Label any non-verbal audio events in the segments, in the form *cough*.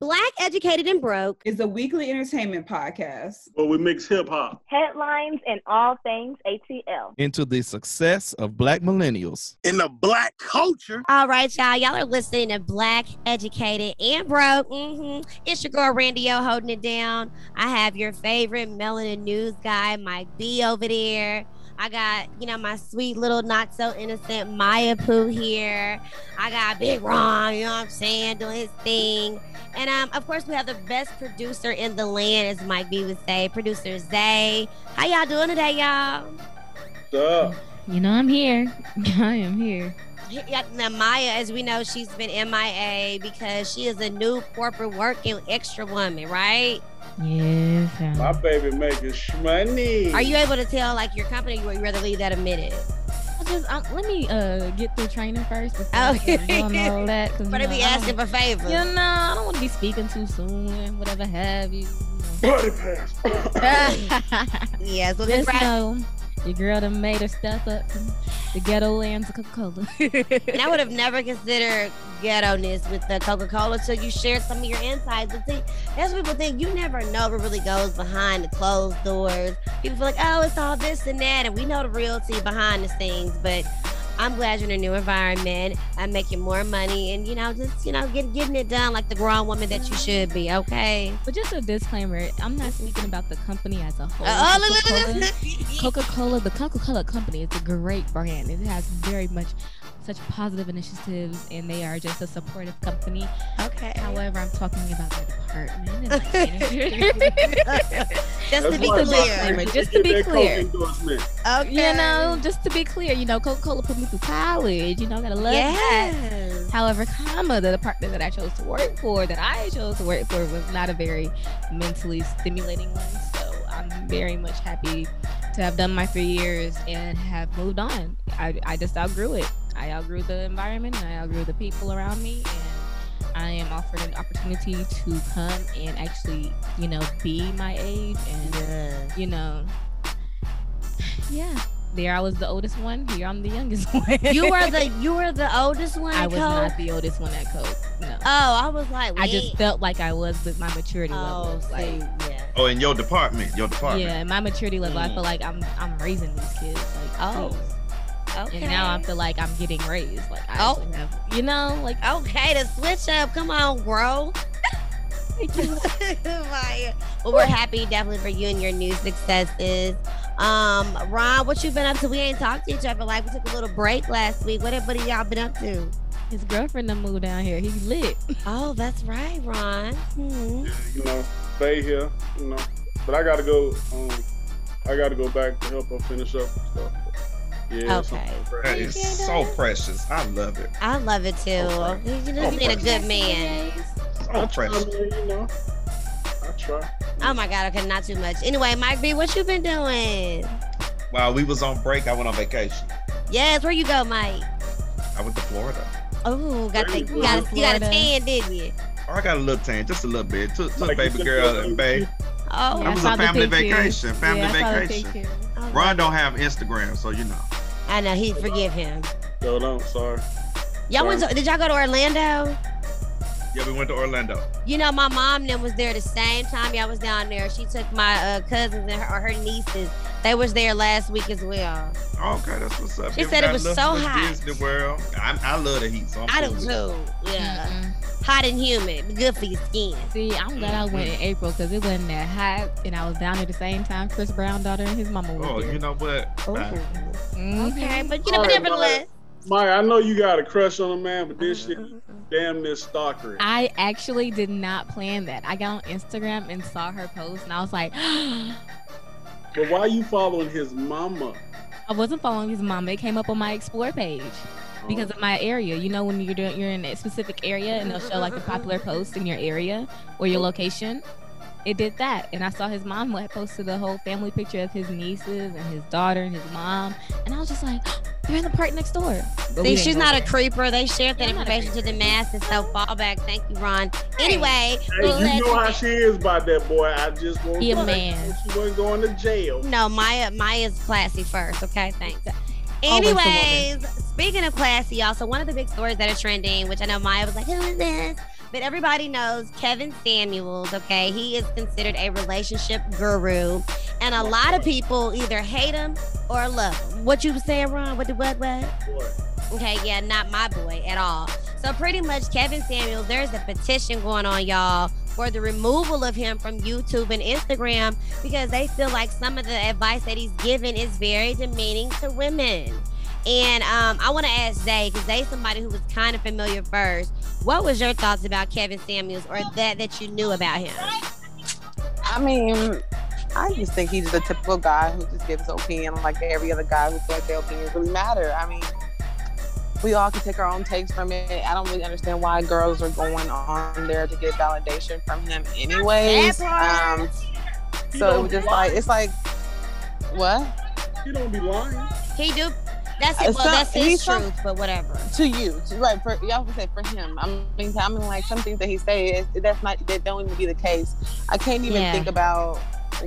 Black Educated and Broke is a weekly entertainment podcast where we mix hip hop, headlines, and all things ATL into the success of Black millennials in the Black culture. All right, y'all. Y'all are listening to Black Educated and Broke. Mm-hmm. It's your girl Randy O holding it down. I have your favorite melanin news guy, Mike B, over there. I got, you know, my sweet little not so innocent Maya Pooh here. I got Big Ron, you know what I'm saying, doing his thing. And um, of course, we have the best producer in the land, as Mike B would say, producer Zay. How y'all doing today, y'all? What's up? You know, I'm here. *laughs* I am here. Yeah, now Maya, as we know, she's been MIA because she is a new corporate working extra woman, right? Yes. My baby making money. Are you able to tell like your company, or you rather leave that a minute? I just um, let me uh get through training first before Oh. I get doing all that. Cause, But you I be asking don't- for favors. You know, I don't want to be speaking too soon, whatever have you. Buddy pass. *laughs* yeah, so Just this know your girl done made her step up from the ghetto lands of Coca-Cola. *laughs* and I would have never considered ghetto-ness with the Coca-Cola until you shared some of your insights. But see, that's what people think. You never know what really goes behind the closed doors. People feel like, oh, it's all this and that, and we know the reality behind the scenes. But I'm glad you're in a new environment. I'm making more money, and you know, just you know, get, getting it done like the grown woman that you should be. Okay. But just a disclaimer, I'm not speaking about the company as a whole. Oh, look, look, Coca-Cola. look, look. Coca-Cola, the Coca-Cola company is a great brand. It has very much such positive initiatives and they are just a supportive company. Okay. However, I'm talking about their department and like. *laughs* Just to be clear. Just to be clear. Okay. you know, just to be clear, you know, Coca-Cola put me through college. You know, I gotta love that. Yes. However, comma, the department that I chose to work for, that I chose to work for, was not a very mentally stimulating one. So I'm very much happy to have done my three years and have moved on. I, I just outgrew it. I outgrew the environment and I outgrew the people around me. And I am offered an opportunity to come and actually, you know, be my age and, you know, yeah. There I was the oldest one. Here I'm the youngest *laughs* one. You were the you were the oldest one. I was Coke? not the oldest one at Coke. No. Oh, I was like, I just felt like I was with my maturity Oh, level. see, Like, yeah. Oh, in your department, your department. yeah, in my maturity level, I Mm. feel like I'm I'm raising these kids. Like, Oh, please. Okay. and now I feel like I'm getting raised. Like, I Oh. actually have, you know, like okay, to switch up. Come on, bro. *laughs* *laughs* Maya. well, we're happy definitely for you and your new successes. Um, Ron, what you been up to? We ain't talked to each other. Like we took a little break last week. What everybody y'all been up to? his girlfriend done moved down here. He lit. *laughs* Oh, that's right, Ron. Hmm. You know, stay here. You know, but I gotta go. Um, I gotta go back to help her finish up stuff. Yeah. Okay. something fresh. That is so precious. I love it. I love it too. Okay. You know, being a good man. So I precious. man, you know. I try. Oh my God. Okay, not too much. Anyway, Mike B, what you been doing? While we was on break, I went on vacation. Yes, where you go, Mike? I went to Florida. Oh, got the, you you got a, you got a tan, didn't you? Oh, I got a little tan, just a little bit. Took, took Like, baby girl and baby- babe. Oh, That was a family vacation. Family yeah, I saw the vacation. oh, Ron don't have Instagram, so you know. I know he forgive him. Yo, don't. Sorry. Y'all went to, did y'all go to Orlando? Yeah, we went to Orlando. You know, my mom then was there the same time y'all was down there. She took my uh, cousins and her, or her nieces. They was there last week as well. Okay, that's what's up. She Yeah, said it was so little hot. Disney World. I, I love the heat, so I'm I do cool with too. Yeah, Mm-mm. hot and humid, good for your skin. See, I'm glad I went in April because it wasn't that hot, and I was down at the same time. Chris Brown daughter and his mama were Oh, there. you know what? Ooh. Bye. Mhm. Okay, but you know, All but right, nevertheless. Maya, I know you got a crush on a man, but this shit damn near stalkery. I actually did not plan that. I got on Instagram and saw her post, and I was like, *gasps* But why are you following his mama? I wasn't following his mama. It came up on my explore page because of my area. You know, when you're doing, you're in a specific area, and they'll show like the popular posts in your area or your location. It did that, and I saw his mom had posted a whole family picture of his nieces and his daughter and his mom, and I was just like, *gasps* they're in the park next door. But See, didn't she's not a creeper. They shared that Yeah, I'm not a information to the masses, so fall back. Thank you, Ron. Anyway, Hey, we'll you know how she is about that boy. I just want He a to man. She wasn't going to jail. No, Maya Maya's classy first, okay? Thanks. Always the woman. Anyways, speaking of classy, also one of the big stories that are trending, which I know Maya was like, "Who is this?" But everybody knows Kevin Samuels. Okay, he is considered a relationship guru, and a lot of people either hate him or love him. What you were saying, Ron? What the what what? Okay, yeah, not my boy at all. So pretty much Kevin Samuels, there's a petition going on, y'all, for the removal of him from YouTube and Instagram because they feel like some of the advice that he's given is very demeaning to women. And um, I want to ask Zay, because Zay's somebody who was kind of familiar first. What was your thoughts about Kevin Samuels or that that you knew about him? I mean, I just think he's the typical guy who just gives his opinion like every other guy who feels like their opinions really matter. I mean, we all can take our own takes from it. I don't really understand why girls are going on there to get validation from him anyways. Um, so it was just like it's like what? he don't be lying. He do. That's it. Well, some- that's his truth, but whatever. to you, to, right? For y'all would say for him. I mean, I mean, like some things that he say is that's not that don't even be the case. I can't even Yeah. think about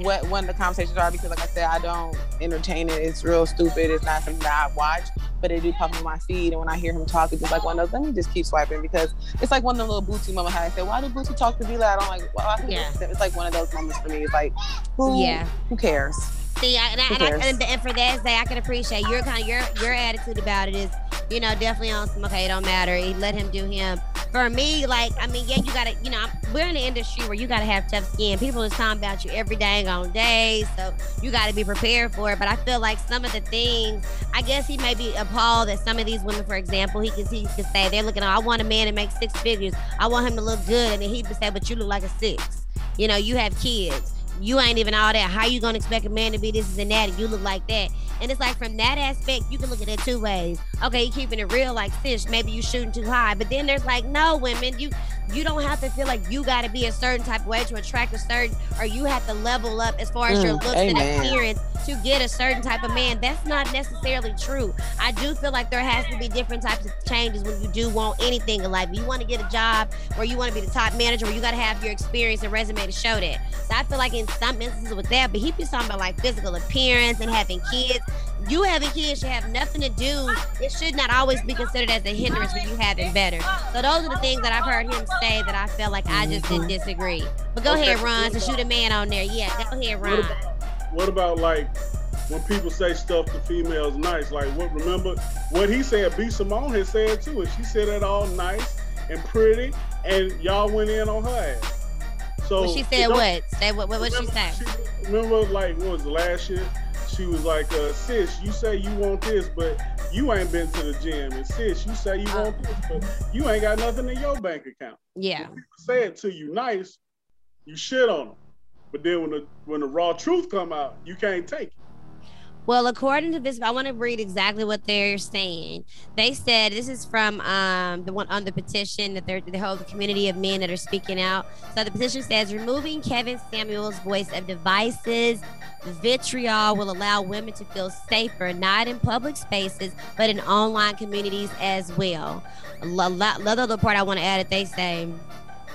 what when the conversations are because, like I said, I don't entertain it. It's real stupid. It's not something that I watch, but it do pop on my feed. And when I hear him talk, it's just like one of those. Let me just keep swiping because it's like one of them little Bootsy moments. How I say, why do Bootsy talk to be loud? I'm like, well, I Yeah. it's like one of those moments for me. It's like, who, Yeah. who cares? See, I, and, I, and, I, and, and for that, day, I can appreciate your kind of your your attitude about it is, you know, definitely on some okay, it don't matter. He let him do him. For me, like, I mean, yeah, you gotta, you know, I'm- we're in an industry where you gotta have tough skin. People is talking about you every dang on day, so you gotta be prepared for it. But I feel like some of the things, I guess he may be appalled that some of these women, for example, he can he can say they're looking. I want a man to make six figures. I want him to look good, and then he would say, but you look like a six. You know, you have kids you ain't even all that. How you gonna expect a man to be this and that and you look like that? And it's like from that aspect, you can look at it two ways. Okay, you keeping it real like fish, maybe you shooting too high. But then there's like, no, women, you you don't have to feel like you gotta be a certain type of way to attract a certain or you have to level up as far as your Mm, looks amen. and appearance to get a certain type of man. That's not necessarily true. I do feel like there has to be different types of changes when you do want anything in life. You want to get a job where you want to be the top manager, where you got to have your experience and resume to show that. So I feel like in some instances with that, but he be talking about like physical appearance and having kids. You having kids should have nothing to do. It should not always be considered as a hindrance when you having better. So those are the things that I've heard him say that I felt like I just didn't mm-hmm. disagree. But go Okay, ahead, Ron, to shoot a man on there. Yeah, go ahead, What Ron. about, what about like when people say stuff to females nice? Like what? Remember what he said? B Simone had said too, and she said it all nice and pretty, and y'all went in on her ass. So Well, she said what? Say what? What? What she remember say? remember, like what was the last year? She was like, uh, "Sis, you say you want this, but you ain't been to the gym, and sis, you say you Oh. want this, but you ain't got nothing in your bank account." Yeah. say it to you nice, you shit on them. But then when the when the raw truth come out, you can't take it. Well, according to this, I want to read exactly what they're saying. They said this is from um, the one on the petition that they're the whole community of men that are speaking out. So the petition says removing Kevin Samuel's voice of devices, vitriol will allow women to feel safer, not in public spaces, but in online communities as well. La- la- The other part I want to add it, they say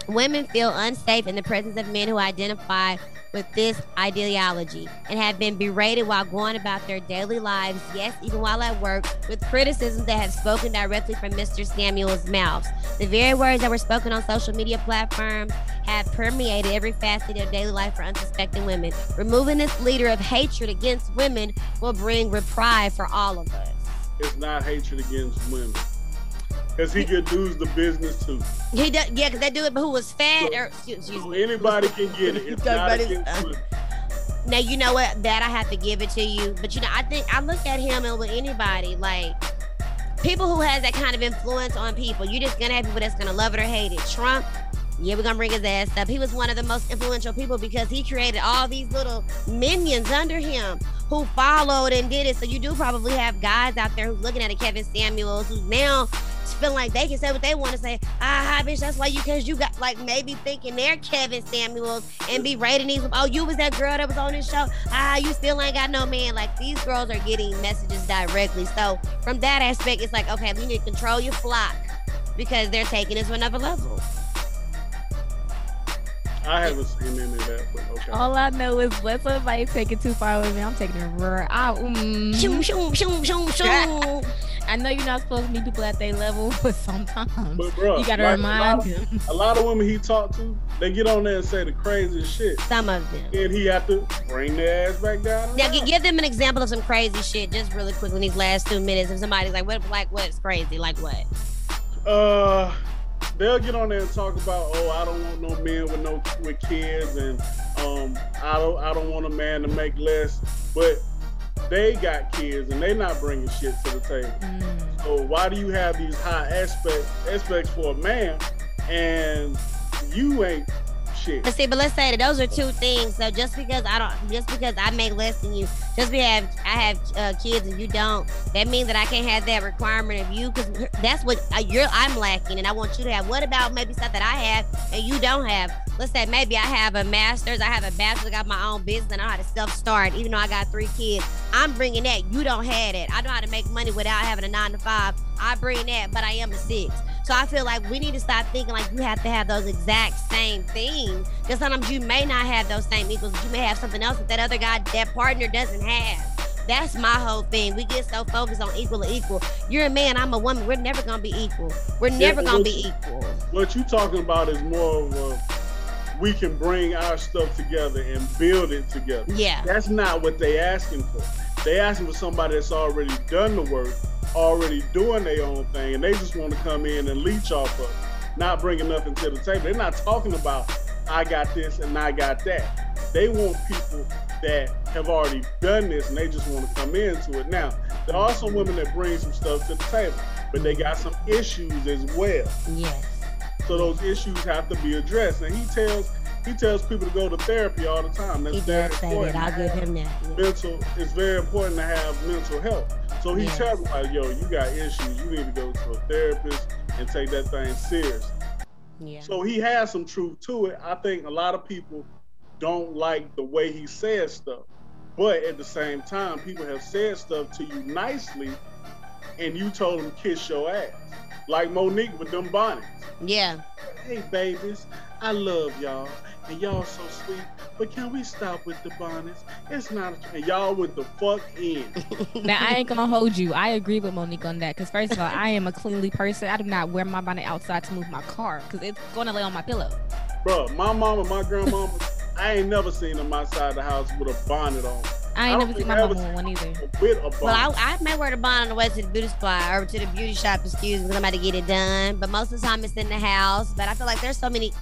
women feel unsafe in the presence of men who identify with this ideology and have been berated while going about their daily lives, yes, even while at work, with criticisms that have spoken directly from Mr. Samuel's mouth. The very words that were spoken on social media platforms have permeated every facet of daily life for unsuspecting women. Removing this leader of hatred against women will bring reprieve for all of us. It's not hatred against women. Cause he get dudes the business too. He does, yeah, because they do it, who was fat or excuse, So me. anybody can get it. *laughs* It's not Everybody's- against. Uh, now you know what that I have to give it to you, but you know I think I look at him and with anybody like people who has that kind of influence on people. you're just gonna have people that's gonna love it or hate it. Trump, yeah, we're gonna bring his ass up. He was one of the most influential people because he created all these little minions under him who followed and did it. So you do probably have guys out there who's looking at a Kevin Samuels who's now feeling like they can say what they want to say. Ah, bitch, that's why you, cause you got like maybe thinking they're Kevin Samuels and be rating these. Oh, you was that girl that was on this show. Ah, you still ain't got no man. Like these girls are getting messages directly. So from that aspect, it's like okay, you need to control your flock because they're taking it to another level. I haven't seen any of that, but okay. All I know is let somebody take it too far with me. I'm taking it right out. Mm. Shoom, shoom, shoom, shoom, shoom. I know you're not supposed to meet people at their level, *laughs* but sometimes But bro, you gotta like, remind a lot, them. a lot of women he talked to, they get on there and say the craziest shit. Some of them. And he have to bring their ass back down. Now, give them an example of some crazy shit, just really quick in these last two minutes. If somebody's like, "What? Like, what's crazy? Like what?" Uh, they'll get on there and talk about, oh, I don't want no men with no with kids, and um, I don't, I don't want a man to make less, but they got kids and they not bringing shit to the table. Mm. So why do you have these high aspects aspects for a man, and you ain't shit? But see, but let's say that those are two things. So just because I don't, just because I make less than you, just because I have, uh, kids and you don't, that means that I can't have that requirement of you because that's what uh, you're. I'm lacking, and I want you to have. What about maybe stuff that I have and you don't have? Let's say maybe I have a master's, I have a bachelor, I got my own business, I know how to self start. Even though I got three kids, I'm bringing that. You don't have it. I know how to make money without having a nine to five. I bring that, but I am a six. So I feel like we need to stop thinking like you have to have those exact same things. Because sometimes you may not have those same equals, you may have something else that that other guy, that partner doesn't have. That's my whole thing. We get so focused on equal to equal. You're a man, I'm a woman. We're never gonna be equal. We're never but gonna be you- equal. What you talking about is more of a we can bring our stuff together and build it together. Yeah. That's not what they asking for. They asking for somebody that's already done the work, already doing their own thing, and they just want to come in and leech off of, it, not bringing nothing to the table. They're not talking about I got this and I got that. They want people that have already done this and they just want to come into it. Now, there are some women that bring some stuff to the table, but they got some issues as well. Yes. So those issues have to be addressed. And he tells he tells people to go to therapy all the time. That's He very does say important. that. I'll give him that. Mental it's very important to have mental health. So he Yes. tells like, yo, you got issues. You need to go to a therapist and take that thing serious. Yeah. So he has some truth to it. I think a lot of people don't like the way he says stuff. But at the same time, people have said stuff to you nicely and you told them kiss your ass. Like Mo'Nique with them bonnets. Yeah. Hey babies, I love y'all, and y'all so sweet. But can we stop with the bonnets? It's not. A, and y'all with the fuck in. *laughs* Now I ain't gonna hold you. I agree with Mo'Nique on that because first of all, I am a cleanly person. I do not wear my bonnet outside to move my car because it's gonna lay on my pillow. Bro, my mama, my grandmama, I ain't never seen them outside the house with a bonnet on. I I ain't don't never seen my I ever mama with one either. With a bonnet. Well, I, I may wear the bonnet on the way to the beauty spot or to the beauty shop, excuse me, because I'm about to get it done. But most of the time it's in the house. But I feel like there's so many.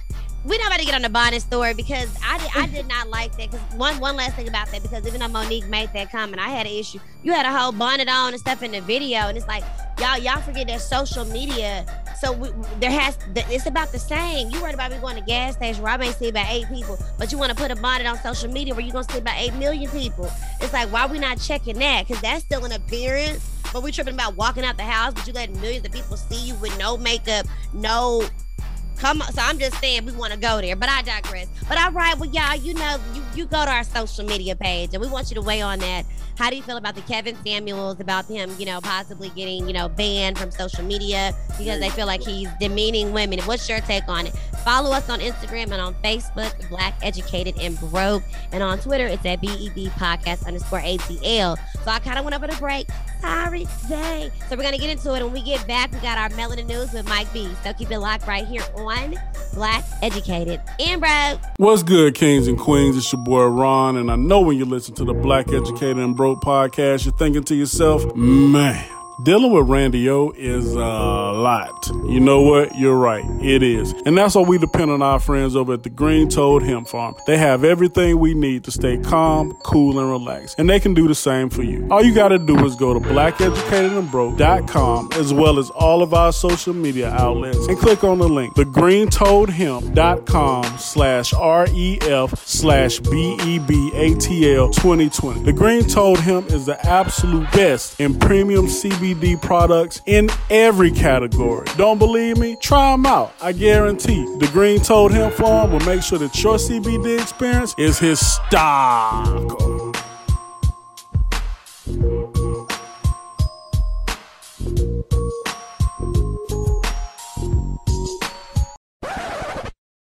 We not about to get on the bonnet story because I did, I did not like that. Because one one last thing about that, because even though Mo'Nique made that comment, I had an issue. You had a whole bonnet on and stuff in the video, and it's like y'all y'all forget that social media. So we, there has it's about the same. You worried about me going to gas station where I may see about eight people, but you want to put a bonnet on social media where you're gonna see about eight million people. It's like why we not checking that? Because that's still an appearance. But we tripping about walking out the house, but you letting millions of people see you with no makeup, no Come on, so I'm just saying we want to go there, but I digress. But all right, well, y'all, you know, you, you go to our social media page and we want you to weigh on that. How do you feel about the Kevin Samuels, about him, you know, possibly getting, you know, banned from social media because they feel like he's demeaning women? What's your take on it? Follow us on Instagram and on Facebook, Black Educated and Broke. And on Twitter, it's at BEB Podcast underscore ATL. So I kind of went over the break. Sorry, they. So we're going to get into it. When we get back, we got our Melanin News with Mike B. So keep it locked right here on Black Educated and Broke. What's good, kings and queens? It's your boy Ron, and I know when you listen to the Black Educated and Broke podcast, you're thinking to yourself, man. Dealing with Randy O is a lot. You know what? You're right. It is. And that's why we depend on our friends over at the Green Toad Hemp Farm. They have everything we need to stay calm, cool, and relaxed. And they can do the same for you. All you got to do is go to blackeducatedandbroke.com as well as all of our social media outlets and click on the link, thegreentoadhemp.com slash REF slash BEBATL 2020. The Green Toad Hemp is the absolute best in premium CBD products in every category. Don't believe me? Try them out. I guarantee the Green Toad Hemp Farm will make sure that your CBD experience is his historical.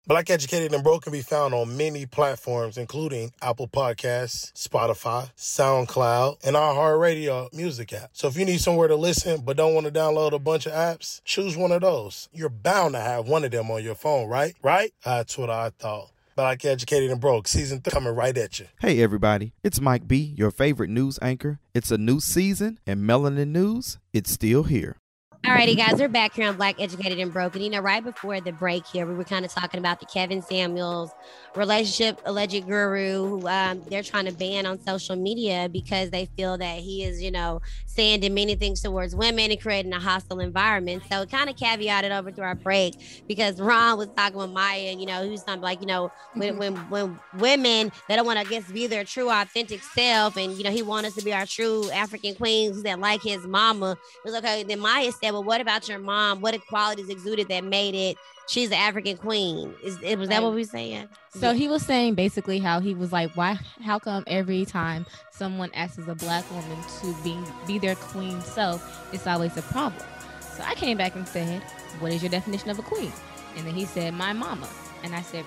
Black Educated and Broke can be found on many platforms, including Apple Podcasts, Spotify, SoundCloud, and iHeartRadio music app. So if you need somewhere to listen but don't want to download a bunch of apps, choose one of those. You're bound to have one of them on your phone, right? Right? That's what I thought. Black Educated and Broke, season three coming right at you. Hey everybody, it's Mike B, your favorite news anchor. It's a new season, and Melanin News, it's still here. Alrighty, guys, we're back here on Black Educated and Broken. You know, right before the break here, we were kind of talking about the Kevin Samuels relationship alleged guru who um, they're trying to ban on social media because they feel that he is, you know, saying demeaning things towards women and creating a hostile environment. So it kind of caveated over through our break because Ron was talking with Maya, and you know, he was talking like, you know, when when when women they don't want to I guess be their true authentic self, and you know, he wants us to be our true African queens that like his mama. It was okay. Then Maya said, Well, what about your mom? What qualities exuded that made it she's the African queen? Is it was that what we saying? So he was saying basically how he was like, why? How come every time someone asks a black woman to be be their queen self, it's always a problem? So I came back and said, what is your definition of a queen? And then he said, my mama. And I said,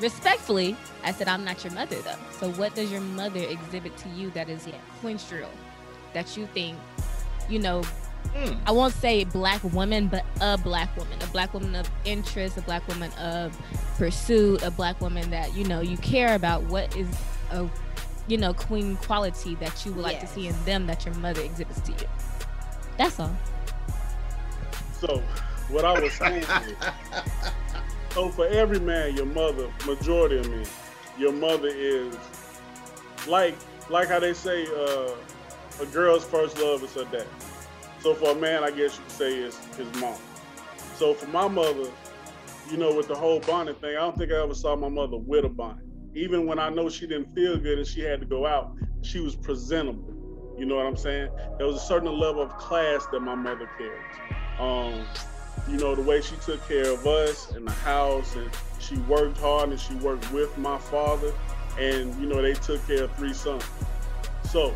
respectfully, I said, I'm not your mother though. So what does your mother exhibit to you that is quinstrial, that you think, you know, I won't say black woman, but a black woman, a black woman of interest, a black woman of pursuit, a black woman that you know you care about. What is a you know queen quality that you would like to see in them that your mother exhibits to you? That's all. So, what I was saying is, so for every man, your mother, majority of men, your mother is like, like how they say, uh, a girl's first love is her dad. So for a man, I guess you could say it's his mom. So for my mother, you know, with the whole bonnet thing, I don't think I ever saw my mother with a bonnet. Even when I know she didn't feel good and she had to go out, she was presentable. You know what I'm saying? There was a certain level of class that my mother carried. Um, you know, the way she took care of us and the house and she worked hard and she worked with my father and, you know, they took care of three sons. So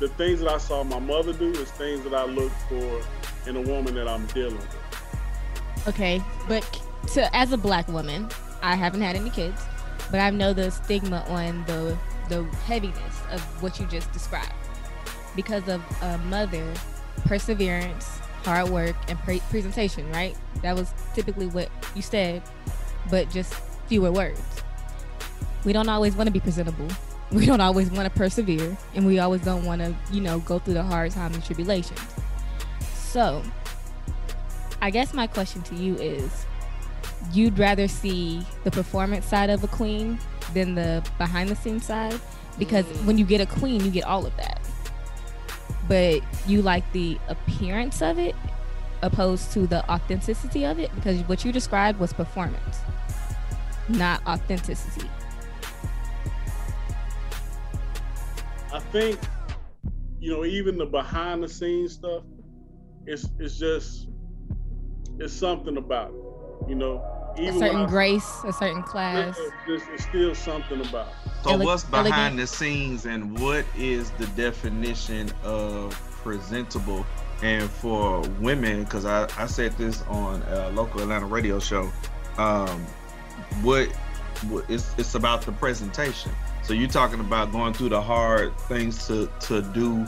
the things that I saw my mother do is things that I look for in a woman that I'm dealing with. Okay, but to as a black woman, I haven't had any kids, but I know the stigma on the the heaviness of what you just described because of a mother, perseverance, hard work, and pre- presentation. Right? That was typically what you said, but just fewer words. We don't always want to be presentable. *laughs* We don't always want to persevere, and we always don't want to, you know, go through the hard times and tribulations. So, I guess my question to you is you'd rather see the performance side of a queen than the behind the scenes side? Because mm. when you get a queen you get all of that. But you like the appearance of it opposed to the authenticity of it? Because what you described was performance not authenticity I think, you know, even the behind the scenes stuff, it's it's just it's something about it. You know, a even when certain grace a certain class it's, just- it's still something about it. So Ele- what's behind elegant. the scenes and what is the definition of presentable? And for women, because I, I said this on a local Atlanta radio show, um, what, what it's, it's about the presentation. So you're talking about going through the hard things to to do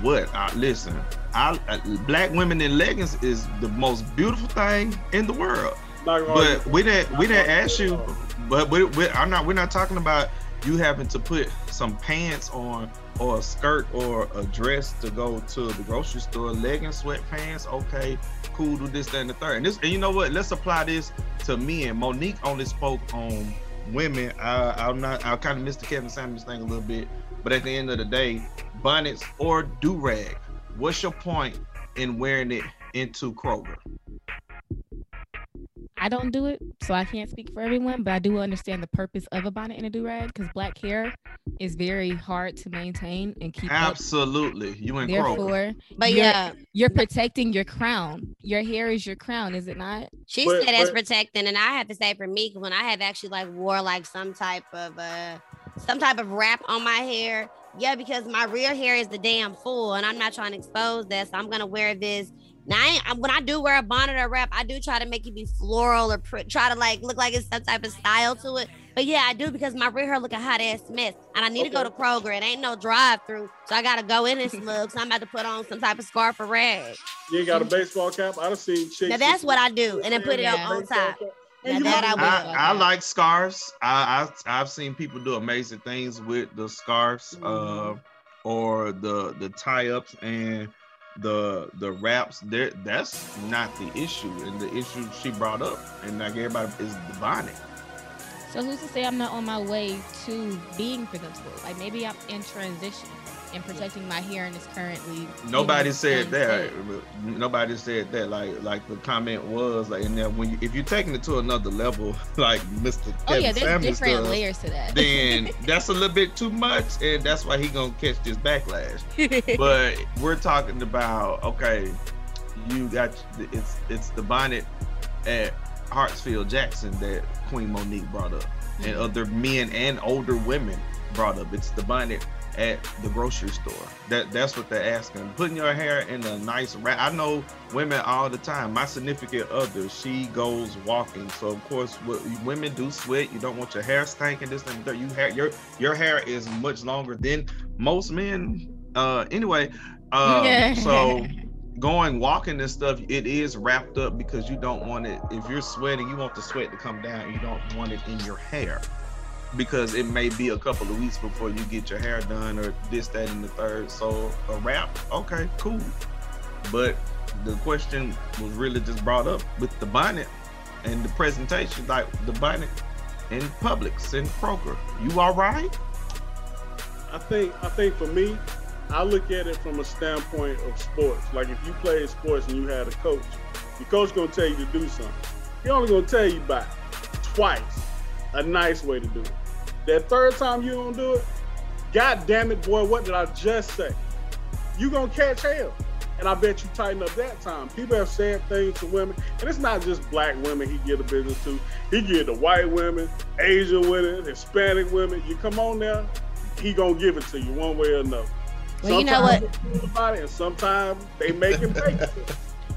what? I, listen, I, I black women in leggings is the most beautiful thing in the world. But we didn't we didn't ask you. But we, we, I'm not. We're not talking about you having to put some pants on or a skirt or a dress to go to the grocery store. Leggings, sweatpants. Okay, cool. Do this, that, and the third. And this, and you know what? Let's apply this to men. Mo'Nique only spoke on women. I, I'm not. I kind of missed the Kevin Samuels thing a little bit. But at the end of the day, bonnets or do rag. What's your point in wearing it into Kroger? I don't do it, so I can't speak for everyone, but I do understand the purpose of a bonnet and a do rag because black hair is very hard to maintain and keep up. Absolutely, you in Kroger. Therefore, But you're, yeah, you're protecting your crown. Your hair is your crown, is it not? she But- said that's but- protecting, and I have to say for me, when I have actually like wore like some type of uh some type of wrap on my hair, yeah, because my real hair is the damn fool, and I'm not trying to expose that, so I'm gonna wear this Now, I ain't, when I do wear a bonnet or wrap, I do try to make it be floral or pr- try to like look like it's some type of style to it. But yeah, I do because my rear hair look a hot ass mess, and I need to go to Kroger. It ain't no drive through, so I gotta go in and smug. So I'm about to put on some type of scarf or rag. You ain't got a baseball cap. I done seen chicks. Now that's what I do, and then put it Yeah. on, on top. And Now that I. I, I like scarves. I, I I've seen people do amazing things with the scarves, uh, or the the tie ups and the the wraps. There, that's not the issue, and the issue she brought up, and like everybody is bonnet. So who's to say I'm not on my way to being presentable? Like maybe I'm in transition and protecting my hearing is currently Nobody said that. Nobody said that. Like like the comment was like, and then when you, if you're taking it to another level, *laughs* like Mr. Oh Kevin yeah, there's Samuels different does, layers to that. then *laughs* that's a little bit too much, and that's why he gonna catch this backlash. *laughs* but we're talking about okay, you got it's it's the bonnet at Hartsfield Jackson that Queen Mo'Nique brought up, and mm-hmm. other men and older women brought up. It's the bonnet at the grocery store. That that's what they're asking. Putting your hair in a nice wrap. I know women all the time. My significant other, she goes walking, so of course, what, women do sweat. You don't want your hair stinking. This and that. You hair your your hair is much longer than most men. Uh, anyway, um, so going walking and stuff, it is wrapped up because you don't want it. If you're sweating, you want the sweat to come down. You don't want it in your hair because it may be a couple of weeks before you get your hair done or this, that, and the third. So a wrap, okay, cool. But the question was really just brought up with the bonnet and the presentation, like the bonnet in Publix and Kroger. You all right? I think I think for me, I look at it from a standpoint of sports. Like if you play sports and you had a coach, your coach gonna tell you to do something. He only gonna tell you about twice a nice way to do it. That third time you don't do it, god damn it, boy, what did I just say? You gonna catch hell. And I bet you tighten up that time. People have said things to women, and it's not just black women he get a business to. He get the white women, Asian women, Hispanic women. You come on now, he gonna give it to you one way or another. Well, you know what? about it, and sometimes they make him take *laughs* it. Well,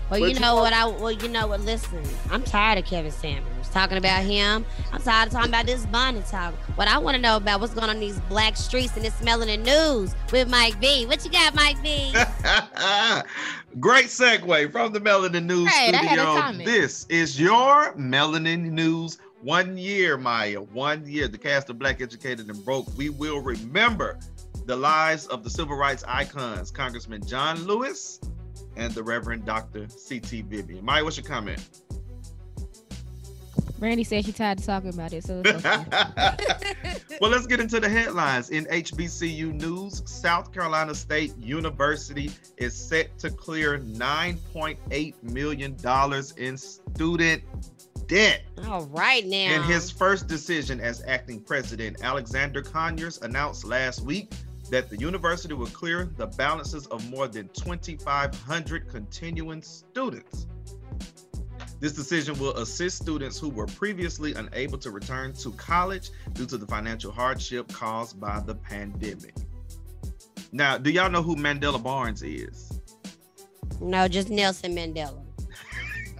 But you you know know- what I well, you know what, listen, I'm tired of Kevin Samuels talking about him. I'm tired of talking about this bonnet talk. What I want to know about what's going on in these black streets and this melanin news with Mike B. What you got, Mike B? *laughs* Great segue from the Melanin News Right, I had a studio. This is your Melanin News. One year, Maya. One year. The cast of Black Educated and Broke. We will remember the lives of the civil rights icons, Congressman John Lewis and the Reverend Dr. C.T. Vivian. Maya, what's your comment? Brandy said she tired of talking about it, so it's okay. *laughs* well, let's get into the headlines. In HBCU news, South Carolina State University is set to clear $9.8 million in student debt. All right now. In his first decision as acting president, Alexander Conyers announced last week that the university will clear the balances of more than 2,500 continuing students. This decision will assist students who were previously unable to return to college due to the financial hardship caused by the pandemic. Now, do y'all know who Mandela Barnes is? no, just Nelson Mandela.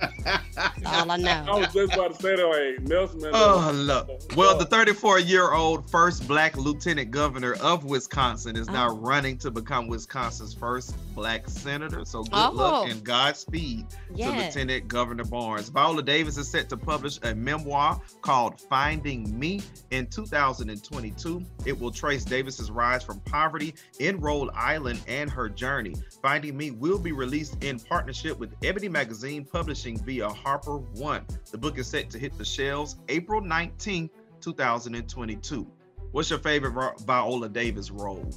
*laughs* That's all I know. I was just about to say that, like Nelson Mandela. Oh, look. Well, the 34 year old first black lieutenant governor of Wisconsin is now Oh. running to become Wisconsin's first black senator. So good Oh. luck and Godspeed to Lieutenant Governor Barnes. Viola Davis is set to publish a memoir called Finding Me in 2022. It will trace Davis's rise from poverty in Rhode Island and her journey. Finding Me will be released in partnership with Ebony Magazine Publishing via HarperOne. The book is set to hit the shelves April 19th, 2022. What's your favorite Ro- Viola Davis role?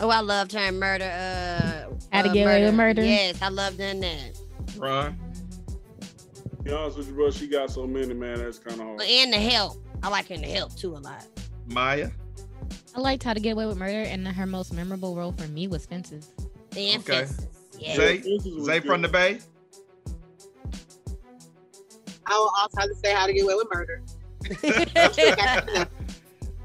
Oh, I loved her in murder. Uh, How to uh, Get Away with Murder? Yes, I loved doing that. Ron? To be honest with you, bro, she got so many, man. That's kind of hard. And the help. I like her in the help too a lot. Maya? I liked How to Get Away with Murder, and her most memorable role for me was Fences. The Okay. emphasis. Yeah. Zay? Fences was Zay from the. Bay? I will also have to say how to get away with murder. *laughs*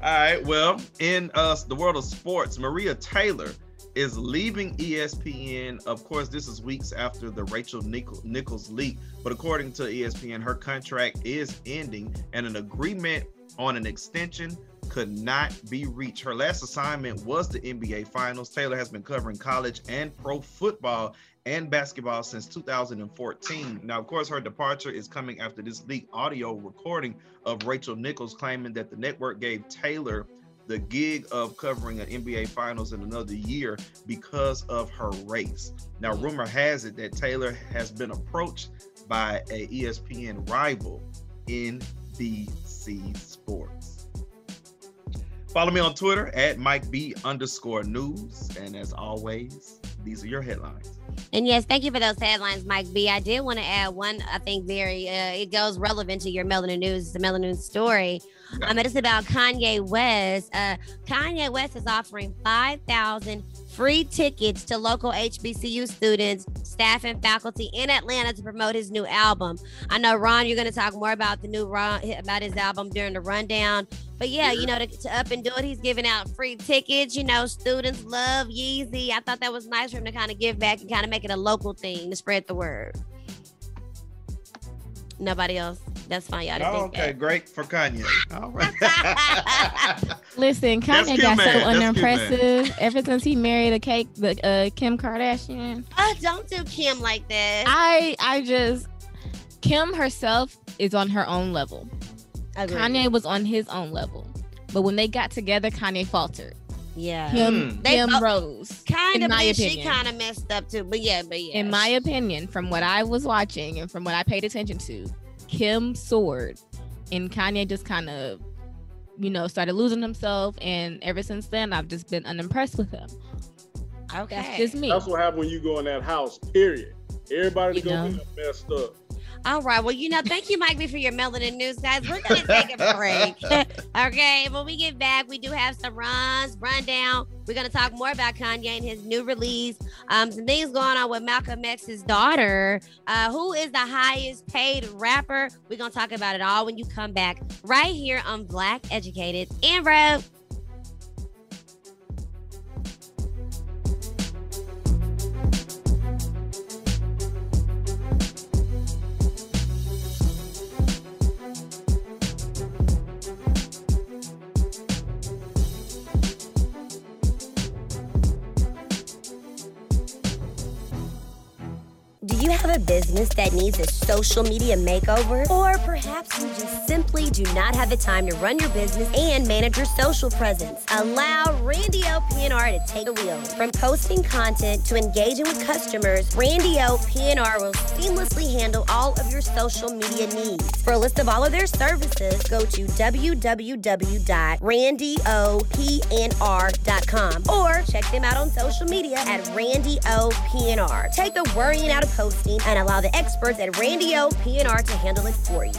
All right. Well, in uh, the world of sports, Maria Taylor is leaving ESPN. Of course, this is weeks after the Rachel Nichol- Nichols leak, but according to ESPN, her contract is ending and an agreement on an extension could not be reached. Her last assignment was the NBA Finals. Taylor has been covering college and pro football and basketball since 2014. Now, of course, her departure is coming after this leaked audio recording of Rachel Nichols claiming that the network gave Taylor the gig of covering an NBA Finals in another year because of her race. Now, rumor has it that Taylor has been approached by a ESPN rival, NBC Sports. Follow me on Twitter at Mike B underscore news. And as always, these are your headlines. And yes, thank you for those headlines, Mike B. I did want to add one, I think, very, uh, it goes relevant to your Melanin News, the Melanin News story. Um, it is about Kanye West. Uh, Kanye West is offering 5,000 free tickets to local HBCU students, staff, and faculty in Atlanta to promote his new album. I know, Ron, you're going to talk more about the new Ron, about his album during the rundown. But yeah, you know, to, to up and do it, he's giving out free tickets. You know, students love Yeezy. I thought that was nice for him to kind of give back and kind of make it a local thing to spread the word. Nobody else. That's fine, y'all. Oh, okay, great for Kanye. All right. *laughs* Listen, Kanye got man. so That's unimpressive ever since he married a cake, the uh, Kim Kardashian. Uh, don't do Kim like that. I I just Kim herself is on her own level. Agreed. Kanye was on his own level, but when they got together, Kanye faltered. Yeah. Kim, Hmm. They Kim both- rose. Kind in of, my but she kind of messed up too. But yeah, but yeah. In my opinion, from what I was watching and from what I paid attention to, Kim soared, and Kanye just kind of, you know, started losing himself. And ever since then, I've just been unimpressed with him. okay. That's just me. That's what happened when you go in that house. Period. Everybody You that go in know. there messed up. All right. Well, you know, thank you, Mike B, for your melanin news, guys. We're gonna take a break. *laughs* okay. When we get back, we do have some runs, rundown. We're gonna talk more about Kanye and his new release. Um, some things going on with Malcolm X's daughter, uh, who is the highest paid rapper. We're gonna talk about it all when you come back right here on Black Educated and Broke. You have a business that needs a social media makeover? Or perhaps you just simply do not have the time to run your business and manage your social presence? Allow Randy O PNR to take the wheel. From posting content to engaging with customers, Randy O PNR will seamlessly handle all of your social media needs. For a list of all of their services, go to www.randyopnr.com or check them out on social media at Randy O PNR. Take the worrying out of posting and allow the experts at Randy O PNR to handle it for you.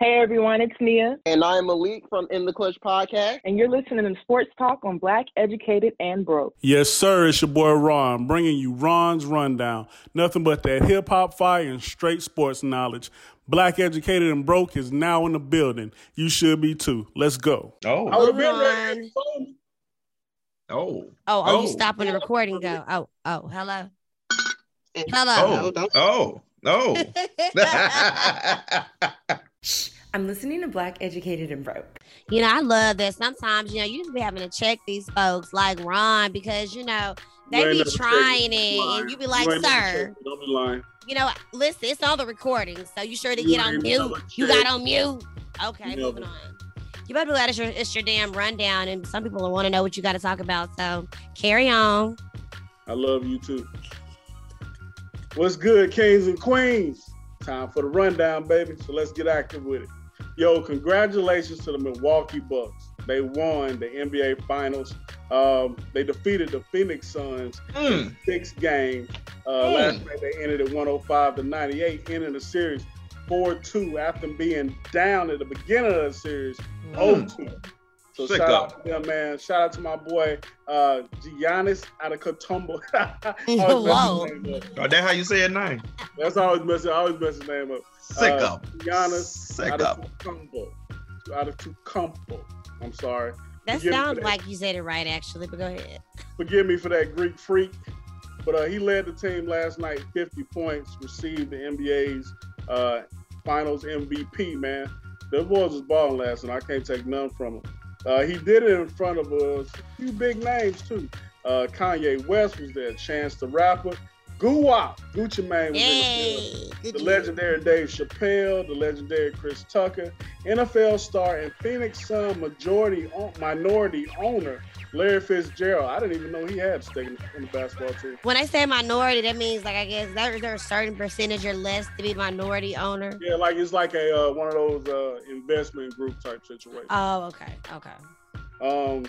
Hey everyone, it's Nia, And I'm Malik from In the Clutch podcast. and you're listening to Sports Talk on Black, Educated, and Broke. Yes, sir. It's your boy Ron, bringing you Ron's Rundown. Nothing but that hip hop fire and straight sports knowledge. Black Educated and Broke is now in the building. You should be too. Let's go. Oh, I would've been Hold ready. on. oh, Oh, oh, Oh. you stopping the recording go. Oh, oh, hello. Hello. oh, don't- oh, oh. *laughs* I'm listening to Black Educated and Broke. You know, I love that. Sometimes, you know, you just be having to check these folks like Ron because, you know, they ain't be trying it. it and you be like, ain't never sir. Don't be lying. you know, listen, it's all the recording. So you sure to You get on mute. You got on mute. Okay, Never. moving on. You better be glad it's your, it's your damn rundown. And some people want to know what you got to talk about. So carry on. I love you too. What's good, kings and queens? Time for the rundown, baby. So let's get active with it. Yo, congratulations to the Milwaukee Bucks. They won the NBA Finals. Um, they defeated the Phoenix Suns Mm. sixth game. Uh, Mm. Last night they ended at 105 to 98, ending the series 4-2 after being down at the beginning of the series 0-2. So Sick shout up. out to them, man. Shout out to my boy uh Giannis Antetokounmpo. *laughs* I *laughs* always Whoa. mess name. Oh, that how you say it name? That's always mess. I always mess his name up. Sick Uh, up. Giannis Sick up. Antetokounmpo. Antetokounmpo. I'm sorry. That Forgive sounds that. like you said it right, actually. But go ahead. Forgive me for that Greek freak, but uh, he led the team last night, 50 points, received the NBA's uh, Finals MVP. Man, the boys was balling last night. I can't take none from him. Uh, he did it in front of a few big names too. Uh, Kanye West was there, Chance the Rapper, Guwop, Gucci Mane was in the the legendary Dave Chappelle, the legendary Chris Tucker, NFL star and Phoenix Sun majority minority owner Larry Fitzgerald. I didn't even know he had a stake in, in the basketball team. When I say minority, that means like I guess there, there a certain percentage or less to be minority owner. Yeah, like it's like a uh, one of those uh, investment group type situations. Oh, okay, okay. Um,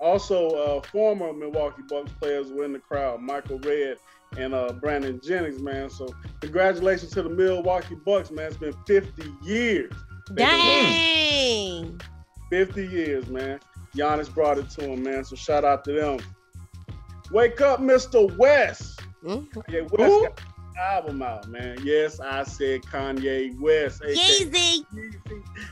also, uh, former Milwaukee Bucks players were in the crowd. Michael Redd and uh, Brandon Jennings, man. So congratulations to the Milwaukee Bucks, man. It's been 50 years. Dang. 50 years, man. Giannis brought it to him, man. So shout out to them. Wake up, Mr. West. Yeah, West Who? got an album out, man. Yes, I said Kanye West, aka Yeezy.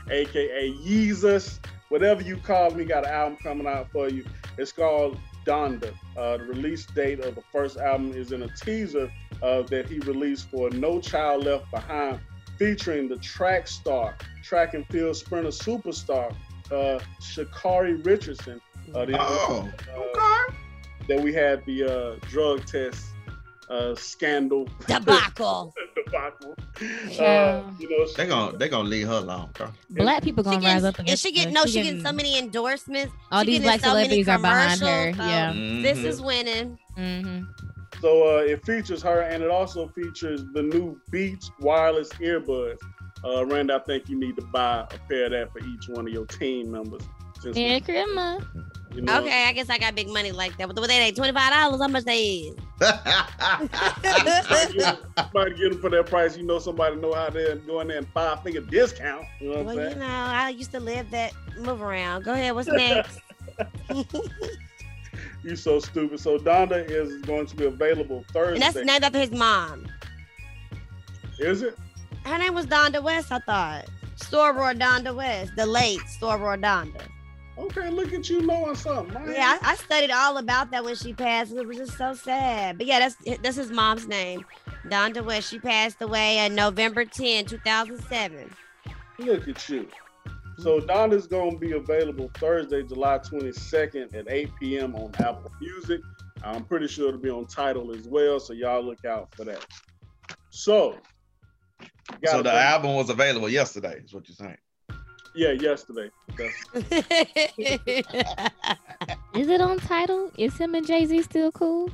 aka Yeezus, whatever you call me, got an album coming out for you. It's called Donda. Uh, the release date of the first album is in a teaser uh, that he released for No Child Left Behind, featuring the track star, track and field sprinter superstar, uh, Sha'Carri Richardson. Uh, the- Oh, uh, That we had the uh, drug test uh, scandal *laughs* Debacle. debacle. Yeah. Uh, you know, They gonna they gonna leave her alone, bro. Black people gonna She rise gets, up and she get no, she getting getting- so many endorsements. All She these black so celebrities are behind her. commercials, so Yeah. This Mhm. is winning. Mm-hmm. So uh, it features her, and it also features the new Beats wireless earbuds. Uh, Randy, I think you need to buy a pair of that for each one of your team members. Since we- Merry Christmas. you know, Okay, I guess I got big money like that. But what they twenty five dollars? How much they is? somebody get them for that price. You know, somebody know how to go in there and five finger discount. You know what Well, I'm you know, I used to live that move around. Go ahead. What's next? *laughs* *laughs* You so stupid. So Donda is going to be available Thursday. and that's named after his mom. Is it? Her name was Donda West. I thought. Soror Donda West, the late Soror Donda. Okay, look at you knowing something. man. Yeah, I, I studied all about that when she passed. It was just so sad. But yeah, that's that's his mom's name, Donda West. She passed away on November 10, 2007. Look at you. So Donda's gonna be available Thursday, July 22nd at 8 p.m. on Apple Music. I'm pretty sure it'll be on Tidal as well, so y'all look out for that. So, So the bring- album was available yesterday, is what you're saying. yeah, yesterday. *laughs* Is it on Tidal? Is him and Jay Z still cool?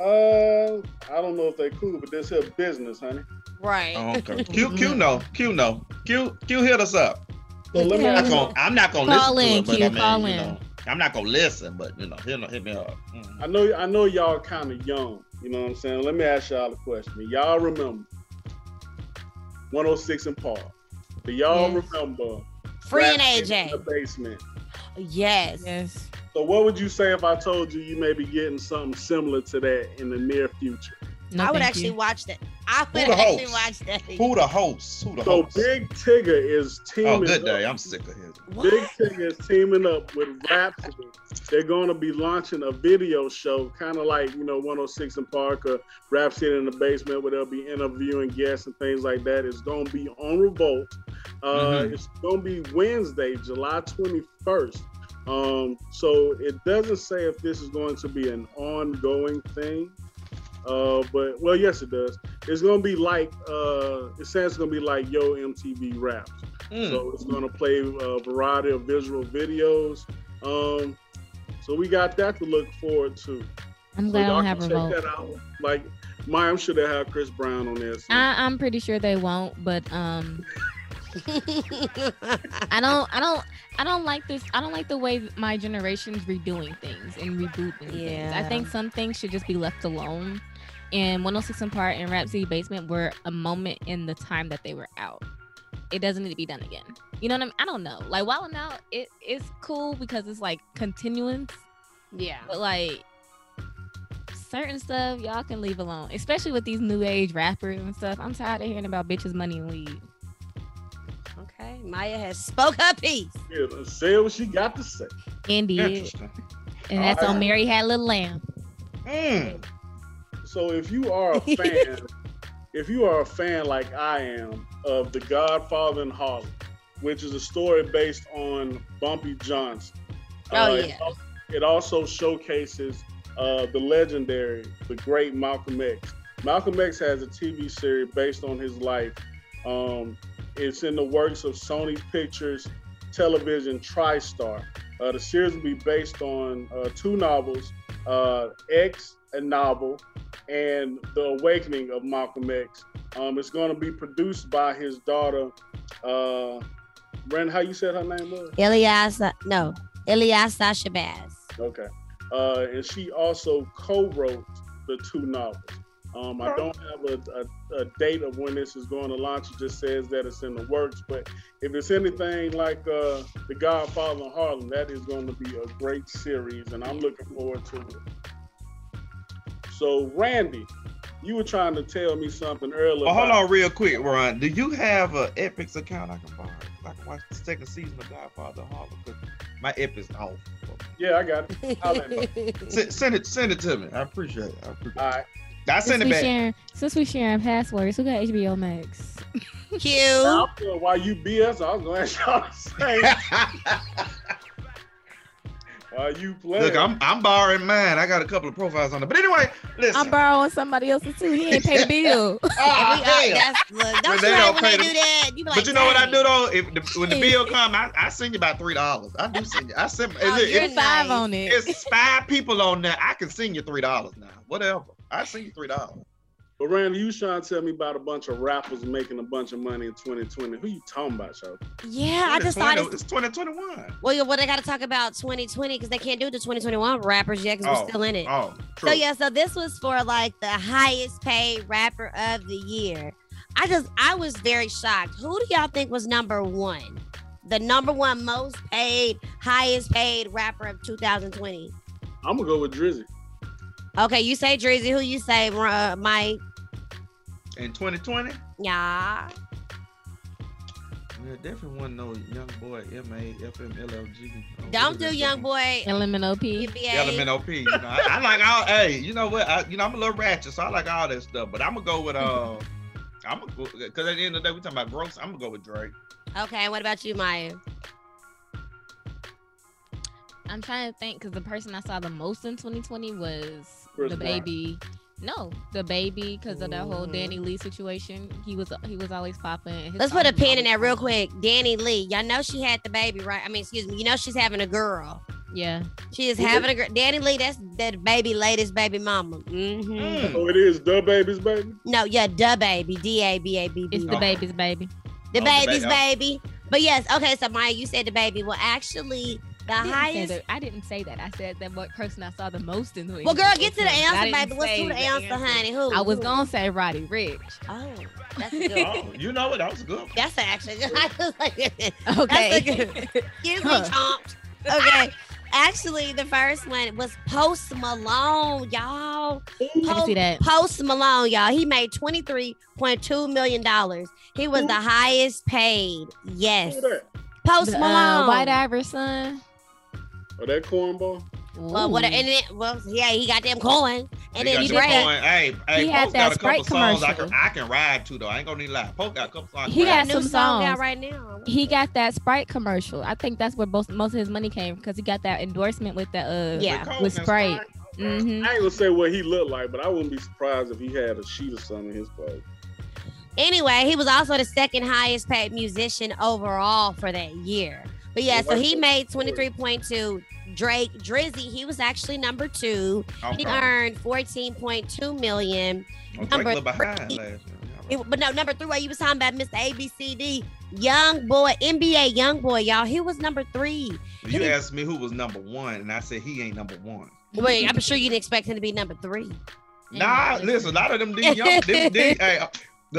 uh, I don't know if they cool, but this here business, honey. right. Oh, okay. *laughs* Q Q no. Q no. Q Q hit us up. So let me I'm not gonna, I'm not gonna Call listen in, to it, but Q, I mean, call you in. know, I'm not gonna listen, but you know, hit, hit me up. Mhm. I know I know y'all kind of young. You know what I'm saying? Let me ask y'all a question. Y'all remember 106 and Park. Do y'all Yes. remember Free and Rap in AJ. the basement? Yes. Yes. So what would you say if I told you you may be getting something similar to that in the near future? No, I would actually you. watch that. I would Who the actually host? watch that. Who the host? Who the So host? Big Tigger is teaming oh, good up. day. I'm sick of his. Big Tigger is teaming up with Rap City. They're going to be launching a video show, kind of like you know 106 in Park or Rap City in the basement, where they'll be interviewing guests and things like that. It's going to be on Revolt. Uh, Mhm. It's going to be Wednesday, July 21st. Um, so it doesn't say if this is going to be an ongoing thing. Uh, but well, yes, it does. It's gonna be like uh, it says it's gonna be like Yo MTV Raps. Mm. So it's gonna play a variety of visual videos. Um, so we got that to look forward to. I'm glad I y'all don't have can remote. check that out. Like, my, I'm sure they have Chris Brown on there. so- I, I'm pretty sure they won't, but um, I don't, I don't, I don't like this. I don't like the way my generation's redoing things and rebooting things. I think some things should just be left alone. And 106 and Park and Rap City Basement were a moment in the time that they were out. It doesn't need to be done again. You know what I mean? I don't know. Like Wild 'N Out, it it's cool because it's like continuance, yeah. but like certain stuff y'all can leave alone, especially with these new age rappers and stuff. I'm tired of hearing about bitches, money, and weed. Okay. Maya has spoke her piece. Yeah, say what she got to say. Indeed. Interesting. And that's All on. Mary Had a Little Lamb. Mm. So if you are a *laughs* fan, if you are a fan like I am of The Godfather in Harlem, which is a story based on Bumpy Johnson. Oh, it yeah. It also showcases uh, the legendary, the great Malcolm X. Malcolm X has a TV series based on his life. Um, it's in the works of Sony Pictures Television TriStar. Uh, the series will be based on uh, two novels, uh, X, a novel, and The Awakening of Malcolm X. Um, it's going to be produced by his daughter, uh, Ren. How you said her name was? Elias, no, Ilyasah Shabazz. Okay. Uh, and she also co-wrote the two novels. Um, I don't have a, a, a date of when this is going to launch. It just says that it's in the works. But if it's anything like uh, The Godfather in Harlem, that is going to be a great series, and I'm looking forward to it. So, Randy, you were trying to tell me something earlier. Oh, hold on real quick, Ron. Do you have a Epix account I can borrow? I can watch the second season of Godfather of Harlem. 'cause My Epix off. Yeah, I got it. I'll let you Send, send it, send it to me. I appreciate it. I appreciate it. All right. I Since send it we back. sharing, since we sharing passwords, who got HBO Max? Q. Now, I feel While you BS, I was going to ask y'all the same. *laughs* While you play. Look, I'm I'm borrowing mine. I got a couple of profiles on it. But anyway, listen. I'm borrowing somebody else's too. He ain't pay the bill. *laughs* Ah, We- uh, hell. that's- look, When don't they you hate don't pay they the- do that? You be like, but you know what I do though? If the, when the bill *laughs* come, I, I send you about three dollars. I do send you. I send. Oh, look, you're if- Five nice. on it. it's five people on there. I can send you three dollars now. Whatever. I send you three dollars. But Randy, you was trying to tell me about a bunch of rappers making a bunch of money in 2020. Who you talking about, y'all? Yeah, I just thought it's it's 2021. well, yeah, well, they got to talk about 2020 because they can't do the 2021 rappers yet because Oh, we're still in it. Oh, So yeah, so this was for like the highest paid rapper of the year. I just I was very shocked. Who do y'all think was number one? The number one most paid, highest paid rapper of 2020. I'm gonna go with Drizzy. Okay, you say Drizzy. Who you say, uh, Mike? In 2020, Yeah. yeah, definitely want no young boy M A F M L L G. Oh, Don't do young boy. LMNOP. NBA. You know, I, I like all. Hey, you know what? I, you know, I'm a little ratchet, so I like all that stuff. But I'm gonna go with uh, I'm gonna go because at the end of the day, we talking about gross. I'm gonna go with Drake. Okay, what about you, Maya? I'm trying to think because the person I saw the most in 2020 was Chris the Brown. baby. No, the baby because of that whole DaniLeigh situation. He was he was always popping. His Let's put a pin in that real quick. DaniLeigh, y'all know she had the baby, right? I mean, excuse me, you know she's having a girl. Yeah. She is Yeah. having a girl. DaniLeigh, that's that baby latest baby mama. Mm-hmm. Mm. Oh, it is the baby's baby. No, yeah, the baby, D A B A B B. It's the Okay. baby's baby. The Oh, the baby's ba- baby. But yes, okay, so Maya, you said the baby. Well, actually, the I didn't, say highest. that, I didn't say that. I said that what person I saw the most in 2020. Well, girl, get to the I answer, baby. What's say to the answer, honey? Who? I was Who? gonna say Roddy Ricch. Oh, that's a *laughs* good. one. Oh, you know what? That was good. That's actually good. *laughs* I was like, Okay. *laughs* That's a good. Excuse me, Huh. chomped. Okay. Actually, the first one was Post Malone, y'all. I see that. Post Malone, y'all. He made twenty three point two million dollars. He was the highest paid. Yes. Post The, uh, Malone. White Iver's son. Oh, that cornball. Well, what? And it, well, yeah, he got them coin, and He then got Drake. them Hey, hey, He had Post got a couple songs I can. I can ride to though. I ain't gonna need to lie. Post got a couple songs. He got a new some song out right now. He got that Sprite commercial. I think that's where most most of his money came because he got that endorsement with the uh Yeah. to. With and Sprite. I hmm ain't gonna say what he looked like, but I wouldn't be surprised if he had a sheet or something in his clothes. Anyway, he was also the second highest paid musician overall for that year. But yeah, so he made 23.2. Drake Drizzy, he was actually number two. He earned 14.2 million. Drake number a little behind three. It- but no, number three, what you was talking about, Mr. ABCD, young boy, NBA YoungBoy, y'all. He was number three. You asked me who was number one, and I said he ain't number one. Wait, I'm sure you didn't expect him to be number three. Nah, listen, a lot of them these *laughs* young, them, these, hey,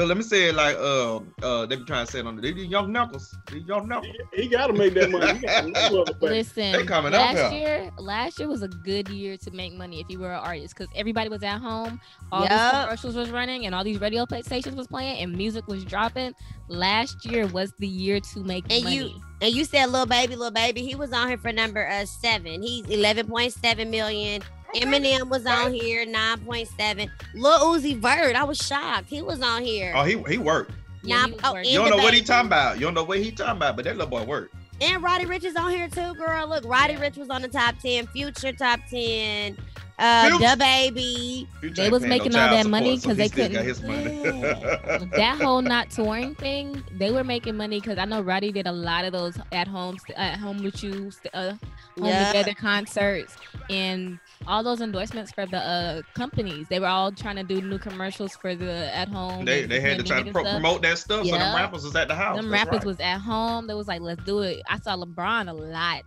let me say it like uh uh they be trying to say it on the these young knuckles. These young knuckles. He gotta make that money. He make love it back. Listen, They coming up last here. year, last year was a good year to make money if you were an artist because everybody was at home, all Yup. these commercials was running, and all these radio play stations was playing, and music was dropping. Last year was the year to make And money. you and you said little baby, little baby. He was on here for number uh seven. He's eleven point seven million. Eminem was on here, nine point seven. Lil Uzi Vert, I was shocked. He was on here. Oh, he he worked. Nah, he oh, working. You don't know the what he talking about. You don't know what he talking about, but that little boy worked. And Roddy Ricch is on here too, girl. Look, Roddy Ricch was on the top ten. Future top ten. Uh, the baby. They was paying no making all that money because he they couldn't- his money. *laughs* that whole not touring thing, they were making money because I know Roddy did a lot of those at home, at home with you, uh, home Yeah. together concerts, and all those endorsements for the uh, companies. They were all trying to do new commercials for the at home. they they had to try to pro- promote that stuff, so them rappers was at the house. Them That's rappers right. was at home. They was like, let's do it. I saw LeBron a lot.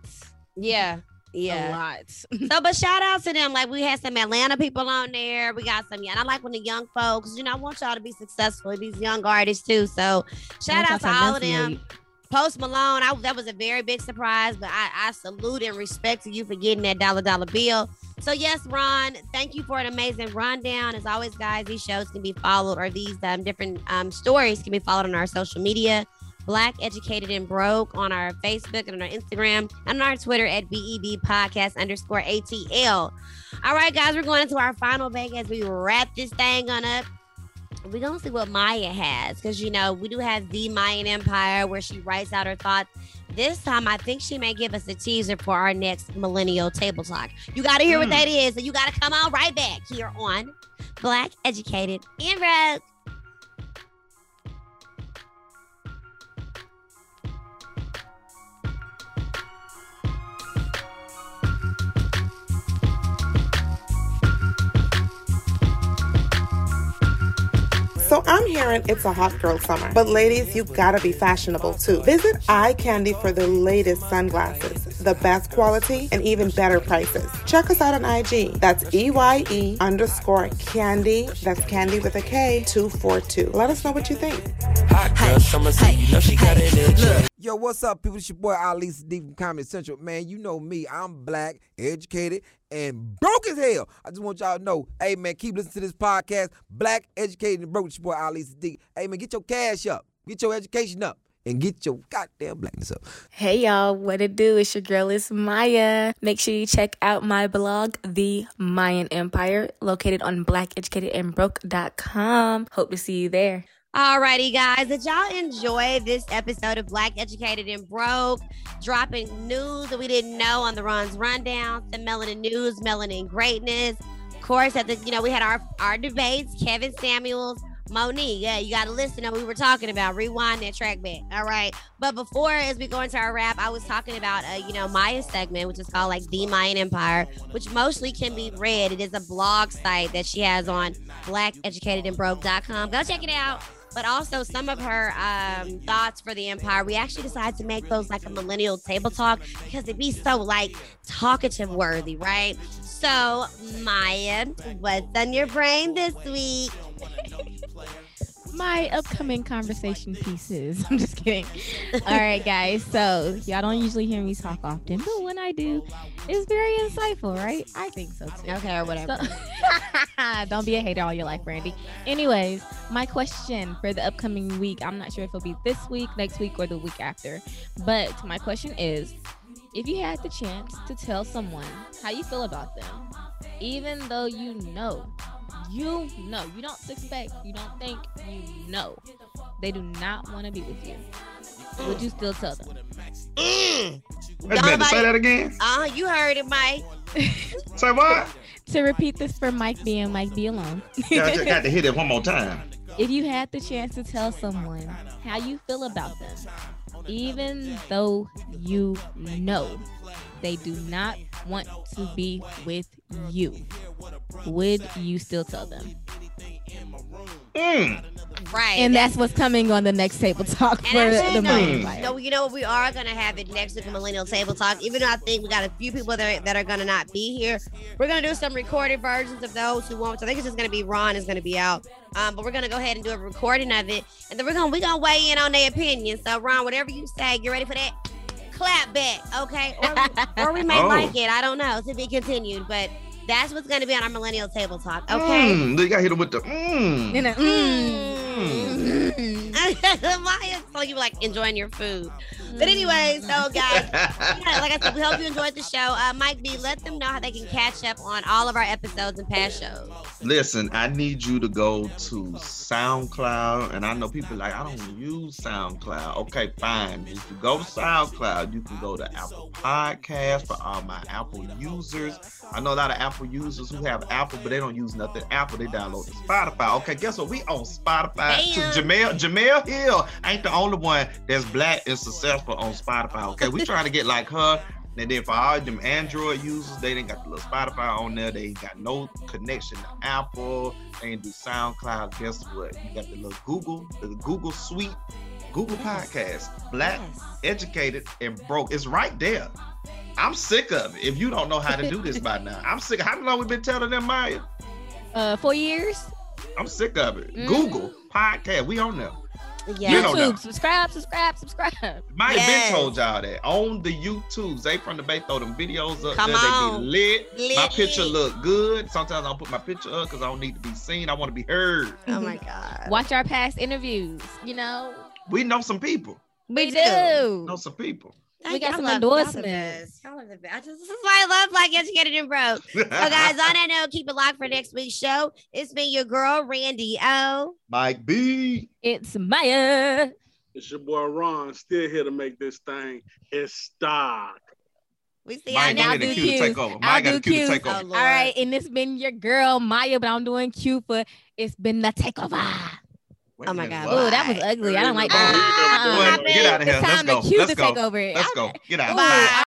Yeah. A Yeah. lot. So, but shout out to them. Like we had some Atlanta people on there. We got some, yeah. And I like when the young folks, you know, I want y'all to be successful. These young artists too. So, shout out to y'all of them. Post Malone, I, that was a very big surprise, but I, I salute and respect to you for getting that dollar dollar bill. So yes, Ron, thank you for an amazing rundown. As always, guys, these shows can be followed, or these um, different um, stories can be followed on our social media. Black Educated and Broke on our Facebook and on our Instagram and on our Twitter at BEB Podcast underscore ATL. All right, guys, we're going into our final break as we wrap this thing on up. We're going to see what Maya has because, you know, we do have the Mayan Empire where she writes out her thoughts. This time, I think she may give us a teaser for our next millennial table talk. You got to hear what Mm. that is. And you got to come on right back here on Black Educated and Broke. So I'm hearing it's a hot girl summer. But ladies, you gotta be fashionable too. Visit Eye Candy for the latest sunglasses, the best quality, and even better prices. Check us out on IG. That's EYE underscore candy. That's candy with a K 242. Let us know what you think. Hot girl summer season, you know she got it in. Yo, what's up, people? It's your boy Ali Siddiq from Comedy Central. Man, you know me. I'm black, educated, and broke as hell. I just want y'all to know, hey man, keep listening to this podcast. Black, educated, and broke. It's your boy Ali Siddiq. Hey man, get your cash up, get your education up, and get your goddamn blackness up. Hey y'all, what it do? It's your girl, it's Maya. Make sure you check out my blog, The Mayan Empire, located on blackeducatedandbroke.com. Hope to see you there. Alrighty, guys. Did y'all enjoy this episode of Black Educated and Broke? Dropping news that we didn't know on the runs rundown, the melanin news, melanin greatness. Of course, at the you know, we had our our debates, Kevin Samuels, Mo'Nique. Yeah, you gotta listen to what we were talking about. Rewind that track back. All right. But before as we go into our wrap, I was talking about uh, you know, Maya's segment, which is called like the Mayan Empire, which mostly can be read. It is a blog site that she has on blackeducatedandbroke.com. Go check it out but also some of her um, thoughts for the empire. We actually decided to make those like a millennial table talk because it'd be so like talkative worthy, right? So, Maya, what's on your brain this week? *laughs* my upcoming conversation pieces. *laughs* I'm just kidding. All right, guys. So y'all don't usually hear me talk often, but when I do, it's very insightful, right? I think so too. Okay, or whatever. So- *laughs* don't be a hater all your life, Brandy. Anyways, my question for the upcoming week, I'm not sure if it'll be this week, next week, or the week after. But my question is if you had the chance to tell someone how you feel about them, even though you know, you know, you don't suspect, you don't think, you know, they do not want to be with you, would you still tell them? Mm. Wait a say that again. Uh, you heard it, Mike. *laughs* Say what? To repeat this for Mike B and Mike B alone. *laughs* Yeah, I just got to hit it one more time. if you had the chance to tell someone how you feel about them, even though you know they do not want to be with you, would you still tell them? Mm. Right. And that's what's coming on the next table talk for And the actually, no, Millennial. No, you know what? We are gonna have it next week, Millennial Table Talk. Even though I think we got a few people that are, that are gonna not be here, we're gonna do some recorded versions of those who won't. So I think it's just gonna be Ron is gonna be out. Um, but we're gonna go ahead and do a recording of it, and then we're gonna we gonna weigh in on their opinions. So Ron, whatever you say, get ready for that clap back, okay? Or, we- *laughs* or we may Oh. like it. I don't know. To be continued, but. That's what's going to be on our Millennial Table Talk, okay? Mm. You gotta hit him with the mm. *laughs* You know, Mm. Maya's like you like enjoying your food. But anyway, so guys, *laughs* yeah, like I said, we hope you enjoyed the show. Uh, Mike B, let them know how they can catch up on all of our episodes and past shows. Listen, I need you to go to SoundCloud, and I know people like I don't use SoundCloud. Okay, fine. If you go to SoundCloud, you can go to Apple Podcast for all my Apple users. I know a lot of Apple users who have Apple, but they don't use nothing Apple. They download the Spotify. Okay, guess what? We on Spotify. Damn. Jemele Jemele Hill ain't the only one that's black and successful on Spotify. Okay, we trying to get like her. And then for all them Android users, they ain't got the little Spotify on there. They ain't got no connection to Apple. They ain't do SoundCloud. Guess what? You got the little Google, the Google Suite, Google Podcast. Black, educated, and broke. It's right there. I'm sick of it. If you don't know how to do this by *laughs* now, I'm sick. How long we been telling them, Maya? uh, four years. I'm sick of it. Mhm. Google Podcast. We on there. Yeah. You know. YouTube, subscribe, subscribe, subscribe. *laughs* Maya Yes. been told y'all that on the YouTubes. They from the Bay throw them videos up Come there. They on. be lit. Lit, my picture lit. look good. Sometimes I don't put my picture up because I don't need to be seen. I want to be heard. Oh *laughs* my God. Watch our past interviews. You know, We know some people. we, We do. do. Know some people. We got some love- y'all the endorsements. best. Y'all are the best. Just, *laughs* this is why I love Black Educated and Broke. *laughs* So guys, on that note, keep it locked for next week's show. It's been your girl, Randy O. Mike B. It's Maya. It's your boy Ron, still here to make this thing his stock. We see Mike y'all I'll got next the do cue take over. I'll got do the cue to cues. take over. Lord. All right, and it's been your girl Maya, but I'm doing Q for it's been the takeover. Wait Oh my God. Oh, that was ugly. I don't like that. Uh-uh. get out of here. Let's go. Let's go. Let's go. Get out. Ooh, Bye.